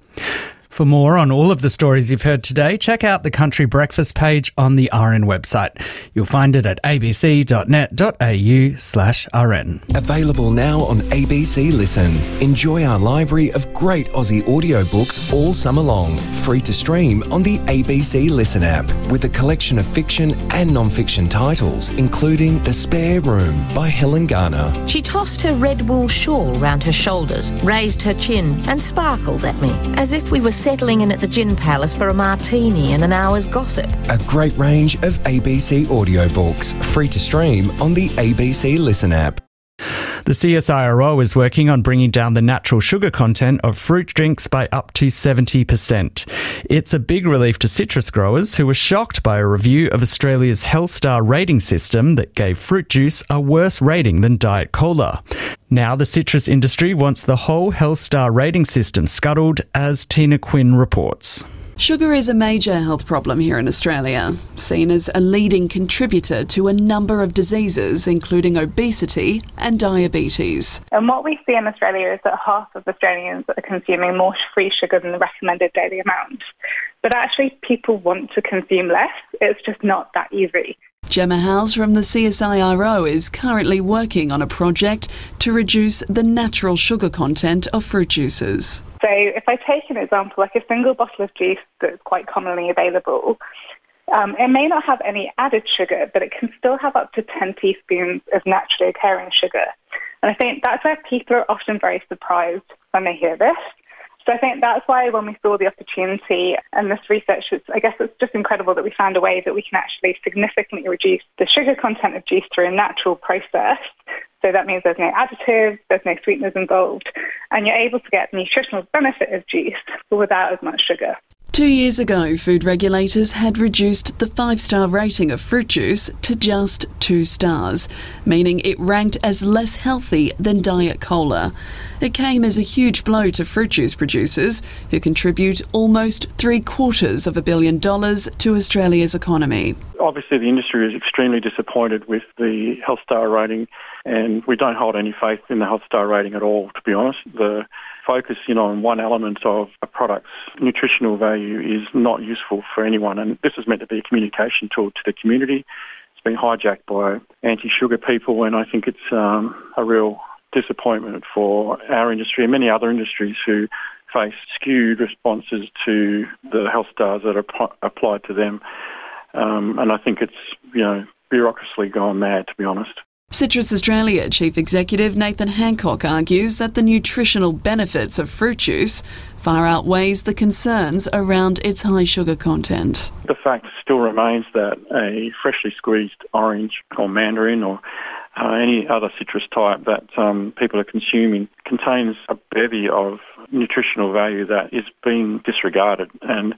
For more on all of the stories you've heard today, check out the Country Breakfast page on the RN website. You'll find it at abc.net.au slash RN. Available now on ABC Listen. Enjoy our library of great Aussie audiobooks all summer long, free to stream on the ABC Listen app, with a collection of fiction and non-fiction titles, including The Spare Room by Helen Garner. She tossed her red wool shawl round her shoulders, raised her chin, and sparkled at me, as if we were settling in at the Gin Palace for a martini and an hour's gossip. A great range of ABC audiobooks, free to stream on the ABC Listen app. The CSIRO is working on bringing down the natural sugar content of fruit drinks by up to 70%. It's a big relief to citrus growers who were shocked by a review of Australia's Health Star rating system that gave fruit juice a worse rating than Diet Cola. Now the citrus industry wants the whole Health Star rating system scuttled, as Tina Quinn reports. Sugar is a major health problem here in Australia, seen as a leading contributor to a number of diseases, including obesity and diabetes. And what we see in Australia is that half of Australians are consuming more free sugar than the recommended daily amount. But actually, people want to consume less. It's just not that easy. Gemma Howes from the CSIRO is currently working on a project to reduce the natural sugar content of fruit juices. So if I take an example, like a single bottle of juice that's quite commonly available, um, it may not have any added sugar, but it can still have up to 10 teaspoons of naturally occurring sugar. And I think that's where people are often very surprised when they hear this. So I think that's why when we saw the opportunity and this research, I guess it's just incredible that we found a way that we can actually significantly reduce the sugar content of juice through a natural process. So that means there's no additives, there's no sweeteners involved, and you're able to get the nutritional benefit of juice but without as much sugar. Two years ago, food regulators had reduced the five star rating of fruit juice to just two stars, meaning it ranked as less healthy than Diet Cola. It came as a huge blow to fruit juice producers, who contribute almost three quarters of a billion dollars to Australia's economy. Obviously, the industry is extremely disappointed with the Health Star rating, and we don't hold any faith in the Health Star rating at all, to be honest. The focusing on one element of a product's nutritional value is not useful for anyone. And this is meant to be a communication tool to the community. It's been hijacked by anti-sugar people, and I think it's um, a real disappointment for our industry and many other industries who face skewed responses to the health stars that are applied to them. Um, and I think it's, you know, bureaucracy gone mad, to be honest. Citrus Australia Chief Executive Nathan Hancock argues that the nutritional benefits of fruit juice far outweighs the concerns around its high sugar content. The fact still remains that a freshly squeezed orange or mandarin or uh, any other citrus type that um, people are consuming contains a bevy of nutritional value that is being disregarded and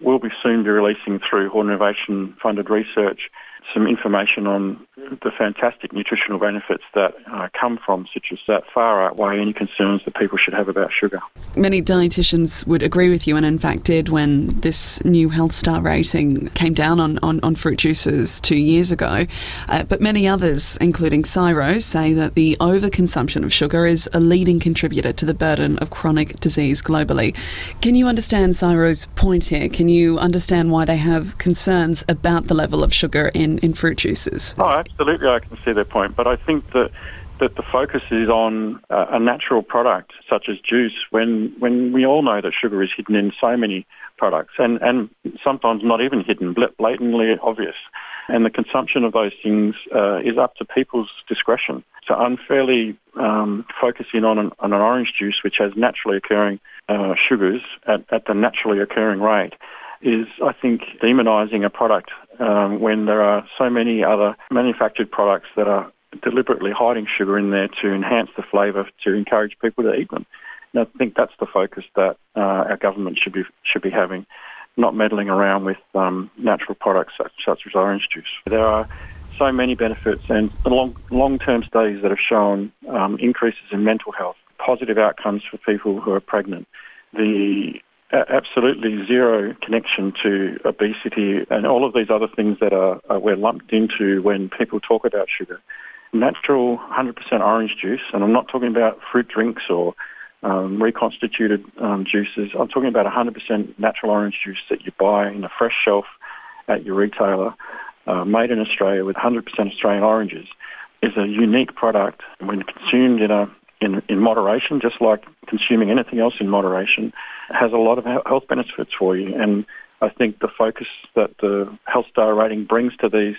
will be soon be releasing through Hort Innovation funded research some information on the fantastic nutritional benefits that uh, come from citrus that far outweigh any concerns that people should have about sugar. Many dietitians would agree with you, and in fact did when this new Health Star rating came down on, on, on fruit juices two years ago. Uh, but many others, including CSIRO, say that the overconsumption of sugar is a leading contributor to the burden of chronic disease globally. Can you understand CSIRO's point here? Can you understand why they have concerns about the level of sugar in, in fruit juices? Oh, absolutely, I can see their point, but I think that that the focus is on uh, a natural product such as juice when when we all know that sugar is hidden in so many products and and sometimes not even hidden, blatantly obvious. And the consumption of those things uh, is up to people's discretion. So unfairly um, focusing on an, on an orange juice, which has naturally occurring uh, sugars at, at the naturally occurring rate, is, I think, demonising a product um, when there are so many other manufactured products that are deliberately hiding sugar in there to enhance the flavour to encourage people to eat them. And I think that's the focus that uh, our government should be should be having, not meddling around with um, natural products such, such as orange juice. There are so many benefits and long long term studies that have shown um, increases in mental health, positive outcomes for people who are pregnant. The absolutely zero connection to obesity and all of these other things that are, are we're lumped into when people talk about sugar. Natural 100% orange juice, and I'm not talking about fruit drinks or um, reconstituted um, juices. I'm talking about 100% natural orange juice that you buy in a fresh shelf at your retailer, uh, made in Australia with 100% Australian oranges, is a unique product when consumed in a in, in moderation, just like consuming anything else in moderation, has a lot of health benefits for you. And I think the focus that the Health Star rating brings to these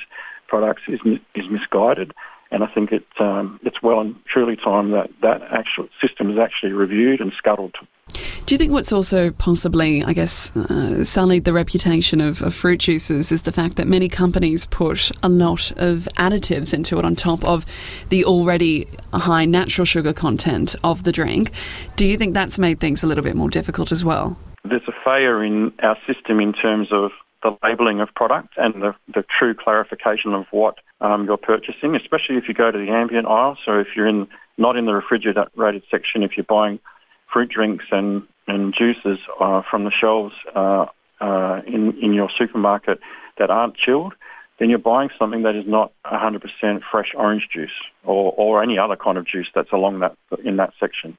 products is is misguided. And I think it, um, it's well and truly time that that actual system is actually reviewed and scuttled. Do you think what's also possibly, I guess, uh, sullied the reputation of, of, fruit juices is the fact that many companies put a lot of additives into it on top of the already high natural sugar content of the drink? Do you think that's made things a little bit more difficult as well? There's a failure in our system in terms of the labelling of product and the, the true clarification of what um, you're purchasing, especially if you go to the ambient aisle. So if you're in not in the refrigerated section, if you're buying fruit drinks and, and juices uh, from the shelves uh, uh, in, in your supermarket that aren't chilled, then you're buying something that is not 100% fresh orange juice or, or any other kind of juice that's along that in that section.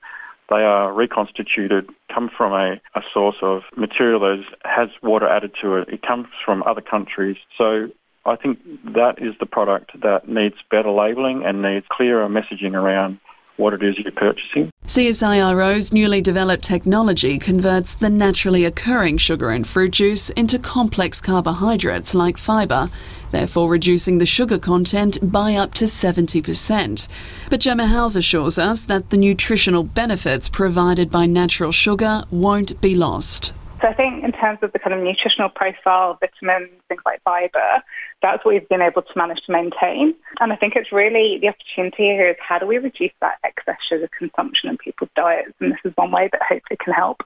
They are reconstituted, come from a, a source of material that has water added to it. It comes from other countries. So I think that is the product that needs better labelling and needs clearer messaging around what it is you're purchasing. CSIRO's newly developed technology converts the naturally occurring sugar in fruit juice into complex carbohydrates like fibre, therefore reducing the sugar content by up to 70%. But Gemma House assures us that the nutritional benefits provided by natural sugar won't be lost. So I think in terms of the kind of nutritional profile, vitamins, things like fibre, that's what we've been able to manage to maintain. And I think it's really the opportunity here is how do we reduce that excess sugar consumption in people's diets? And this is one way that hopefully can help.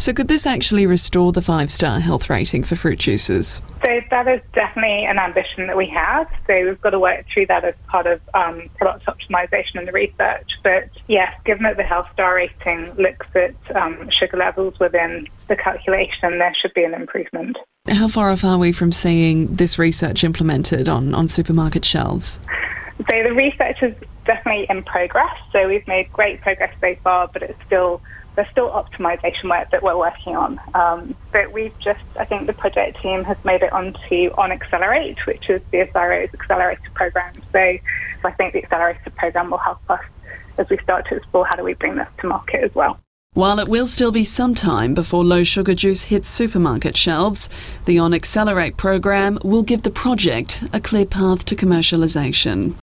So could this actually restore the five-star health rating for fruit juices? So that is definitely an ambition that we have. So we've got to work through that as part of um, product optimization and the research. But yes, given that the health star rating looks at um, sugar levels within the calculation, there should be an improvement. How far off are we from seeing this research implemented on, on supermarket shelves? So the research is definitely in progress. So we've made great progress so far, but it's still there's still optimization work that we're working on. Um, but we've just, I think the project team has made it onto On Accelerate, which is the CSIRO's accelerator program. So I think the accelerator program will help us as we start to explore how do we bring this to market as well. While it will still be some time before low sugar juice hits supermarket shelves, the On Accelerate program will give the project a clear path to commercialisation.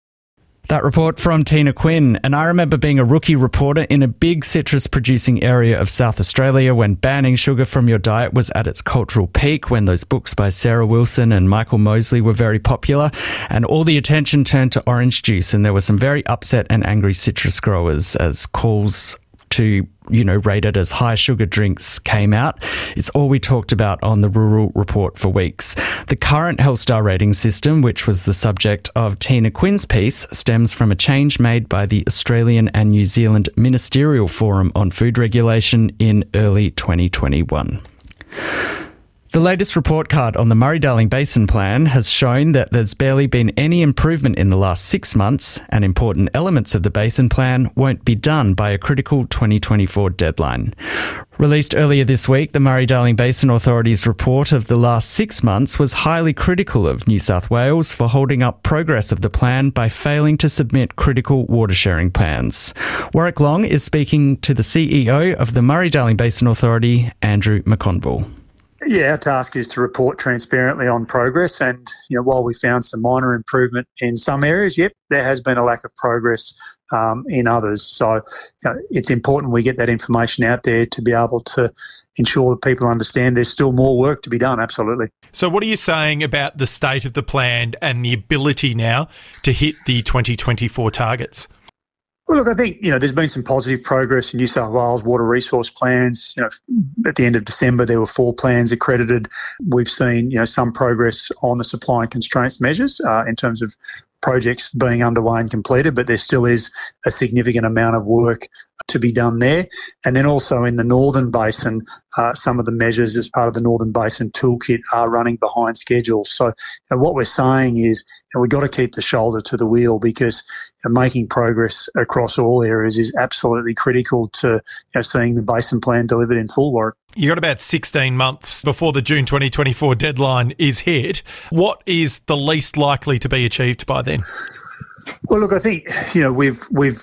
That report from Tina Quinn. And I remember being a rookie reporter in a big citrus producing area of South Australia when banning sugar from your diet was at its cultural peak, when those books by Sarah Wilson and Michael Mosley were very popular, and all the attention turned to orange juice. And there were some very upset and angry citrus growers as calls to you know, rated as high sugar drinks came out. It's all we talked about on the Rural Report for weeks. The current Health Star rating system, which was the subject of Tina Quinn's piece, stems from a change made by the Australian and New Zealand Ministerial Forum on Food Regulation in early 2021. The latest report card on the Murray Darling Basin Plan has shown that there's barely been any improvement in the last six months, and important elements of the Basin Plan won't be done by a critical 2024 deadline. Released earlier this week, the Murray Darling Basin Authority's report of the last six months was highly critical of New South Wales for holding up progress of the plan by failing to submit critical water sharing plans. Warwick Long is speaking to the CEO of the Murray Darling Basin Authority, Andrew McConville. Yeah, our task is to report transparently on progress. And, you know, while we found some minor improvement in some areas, yep, there has been a lack of progress um, in others. So you know, it's important we get that information out there to be able to ensure that people understand there's still more work to be done. Absolutely. So, what are you saying about the state of the plan and the ability now to hit the 2024 targets? Well, look, I think you know there's been some positive progress in New South Wales water resource plans. You know, at the end of December there were four plans accredited. We've seen you know some progress on the supply and constraints measures uh, in terms of projects being underway and completed, but there still is a significant amount of work to be done there. And then also in the Northern Basin, uh, some of the measures as part of the Northern Basin toolkit are running behind schedule. So you know, what we're saying is you know, we've got to keep the shoulder to the wheel because you know, making progress across all areas is absolutely critical to seeing the basin plan delivered in full work. You've got about 16 months before the June 2024 deadline is hit. What is the least likely to be achieved by then? Well, look, I think you know we've we've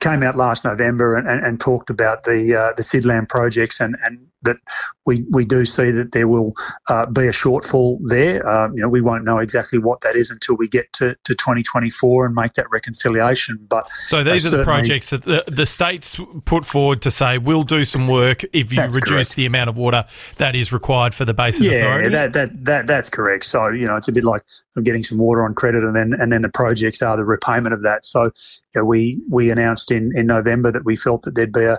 came out last November and, and, and talked about the uh, the SDLAM projects and, and that we, we do see that there will uh, be a shortfall there. Um, you know, we won't know exactly what that is until we get to, to 2024 and make that reconciliation. But so these are the projects that the, the, states put forward to say we'll do some work if you reduce correct. the amount of water that is required for the basin yeah, authority. that, that that that's correct. So you know, it's a bit like I'm getting some water on credit, and then and then the projects are the repayment of that. So we we announced in, in November that we felt that there'd be a,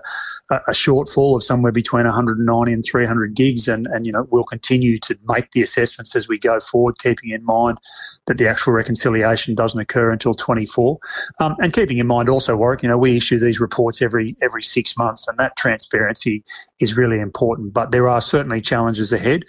a shortfall of somewhere between 190 and 300 gigs, and, and you know we'll continue to make the assessments as we go forward, keeping in mind that the actual reconciliation doesn't occur until 24, um, and keeping in mind also, Warwick, you know we issue these reports every every six months, and that transparency is really important. But there are certainly challenges ahead,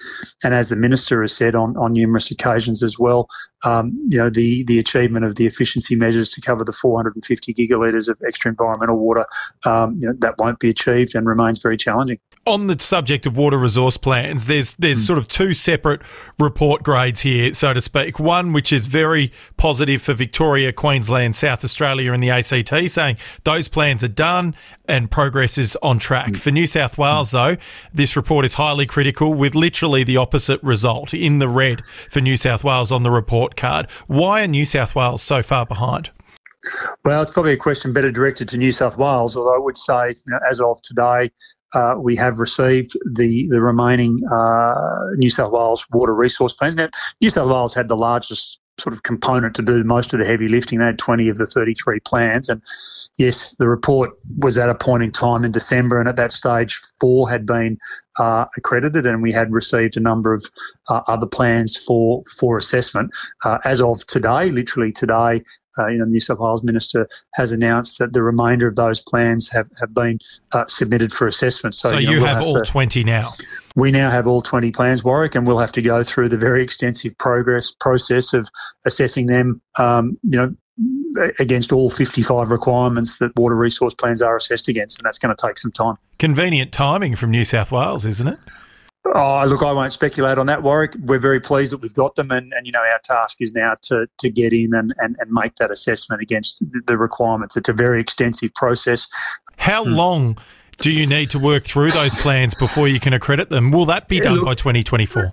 and as the minister has said on, on numerous occasions as well, um, you know the the achievement of the efficiency measures to cover the 450 gigalitres of extra environmental water, um, you know, that won't be achieved and remains very challenging on the subject of water resource plans, there's there's mm. sort of two separate report grades here, so to speak. One which is very positive for Victoria, Queensland, South Australia, and the ACT, saying those plans are done and progress is on track. Mm. For New South Wales, though, this report is highly critical, with literally the opposite result in the red for New South Wales on the report card. Why are New South Wales so far behind? Well, it's probably a question better directed to New South Wales, although I would say, you know, as of today, uh, we have received the the remaining uh, New South Wales water resource plans. Now, New South Wales had the largest sort of component to do most of the heavy lifting. They had 20 of the 33 plans. And yes, the report was at a point in time in December, and at that stage, four had been uh, accredited, and we had received a number of uh, other plans for for assessment. Uh, as of today, literally today, uh, you know, the New South Wales Minister has announced that the remainder of those plans have, have been uh, submitted for assessment. So, so you, know, you we'll have, have, all to, 20 now? We now have all 20 plans, Warwick, and we'll have to go through the very extensive progress process of assessing them, um, you know, against all 55 requirements that water resource plans are assessed against, and that's going to take some time. Convenient timing from New South Wales, isn't it? Oh, look, I won't speculate on that, Warwick. We're very pleased that we've got them, and, and you know, our task is now to, to get in and, and, and make that assessment against the requirements. It's a very extensive process. How hmm. long do you need to work through those plans before you can accredit them? Will that be done look, by 2024?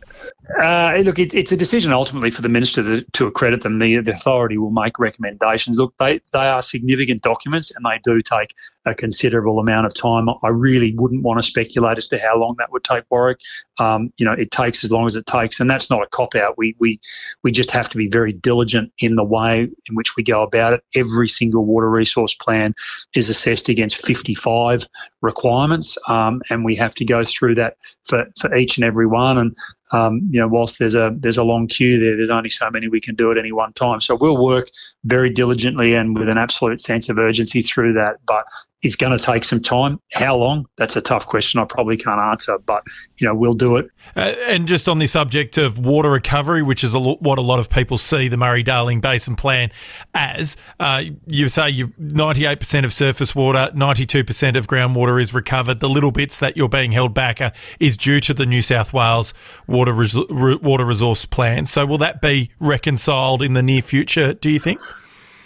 Uh, look, it, it's a decision ultimately for the minister to, to accredit them. The, the, authority will make recommendations. Look, they, they are significant documents and they do take a considerable amount of time. I really wouldn't want to speculate as to how long that would take, Warwick. Um, you know, it takes as long as it takes, and that's not a cop out. We we we just have to be very diligent in the way in which we go about it. Every single water resource plan is assessed against 55 requirements, um, and we have to go through that for, for each and every one. And um, you know, whilst there's a there's a long queue there, there's only so many we can do at any one time. So we'll work very diligently and with an absolute sense of urgency through that. But it's going to take some time. How long? That's a tough question. I probably can't answer, but you know we'll do it. Uh, and just on the subject of water recovery, which is a lo- what a lot of people see the Murray Darling Basin Plan as, uh, you say you 98% of surface water, 92% of groundwater is recovered. The little bits that you're being held back are, is due to the New South Wales water res- water resource plan. So will that be reconciled in the near future? Do you think?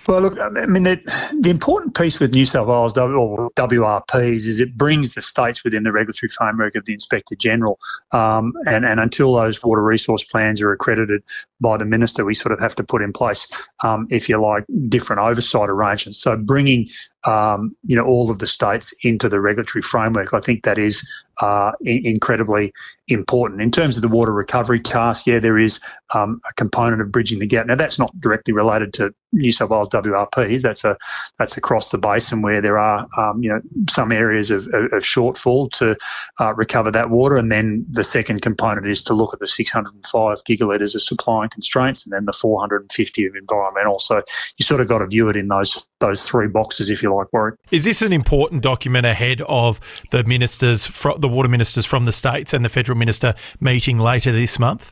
Well, look, I mean, the, the important piece with New South Wales or WRPs is it brings the states within the regulatory framework of the Inspector General. Um, and, and until those water resource plans are accredited by the minister, we sort of have to put in place, um, if you like, different oversight arrangements. So bringing um, you know all of the states into the regulatory framework. I think that is uh, incredibly important. In terms of the water recovery task, yeah, there is um, a component of bridging the gap. Now that's not directly related to New South Wales WRPs. That's a that's across the basin where there are um, you know some areas of, of, of shortfall to uh, recover that water, and then the second component is to look at the 605 gigalitres of supply and constraints, and then the 450 of environmental. So you sort of got to view it in those those three boxes if you like, Warwick. Is this an important document ahead of the ministers, the water ministers from the states and the federal minister meeting later this month?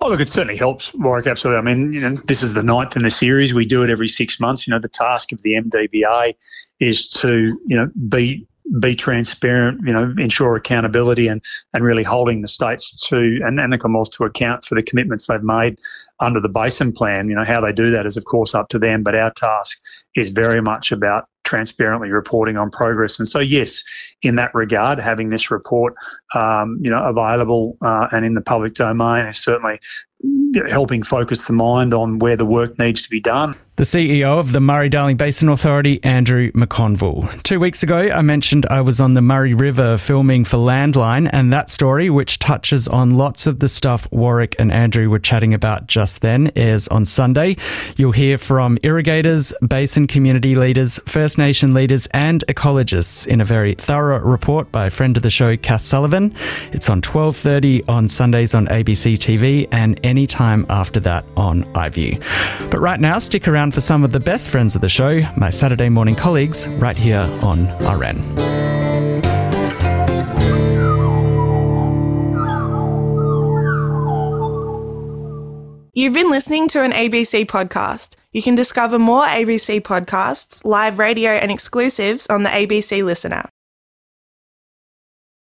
Oh, look, it certainly helps, Warwick. Absolutely. I mean, you know, this is the ninth in the series. We do it every six months. You know, the task of the MDBA is to, you know, be be transparent, you know, ensure accountability and, and really holding the states to and, and the Commonwealth to account for the commitments they've made under the basin plan. You know, how they do that is of course up to them, but our task is very much about transparently reporting on progress. And so, yes, in that regard, having this report, um, you know, available uh, and in the public domain is certainly helping focus the mind on where the work needs to be done. The CEO of the Murray Darling Basin Authority, Andrew McConville. Two weeks ago, I mentioned I was on the Murray River filming for Landline, and that story, which touches on lots of the stuff Warwick and Andrew were chatting about just then, airs on Sunday. You'll hear from irrigators, basin community leaders, First Nation leaders, and ecologists in a very thorough report by a friend of the show, Kath Sullivan. It's on 12:30 on Sundays on ABC TV and any time after that on iView. But right now, stick around for some of the best friends of the show, my Saturday morning colleagues, right here on RN. You've been listening to an ABC podcast. You can discover more ABC podcasts, live radio, and exclusives on the ABC Listen app.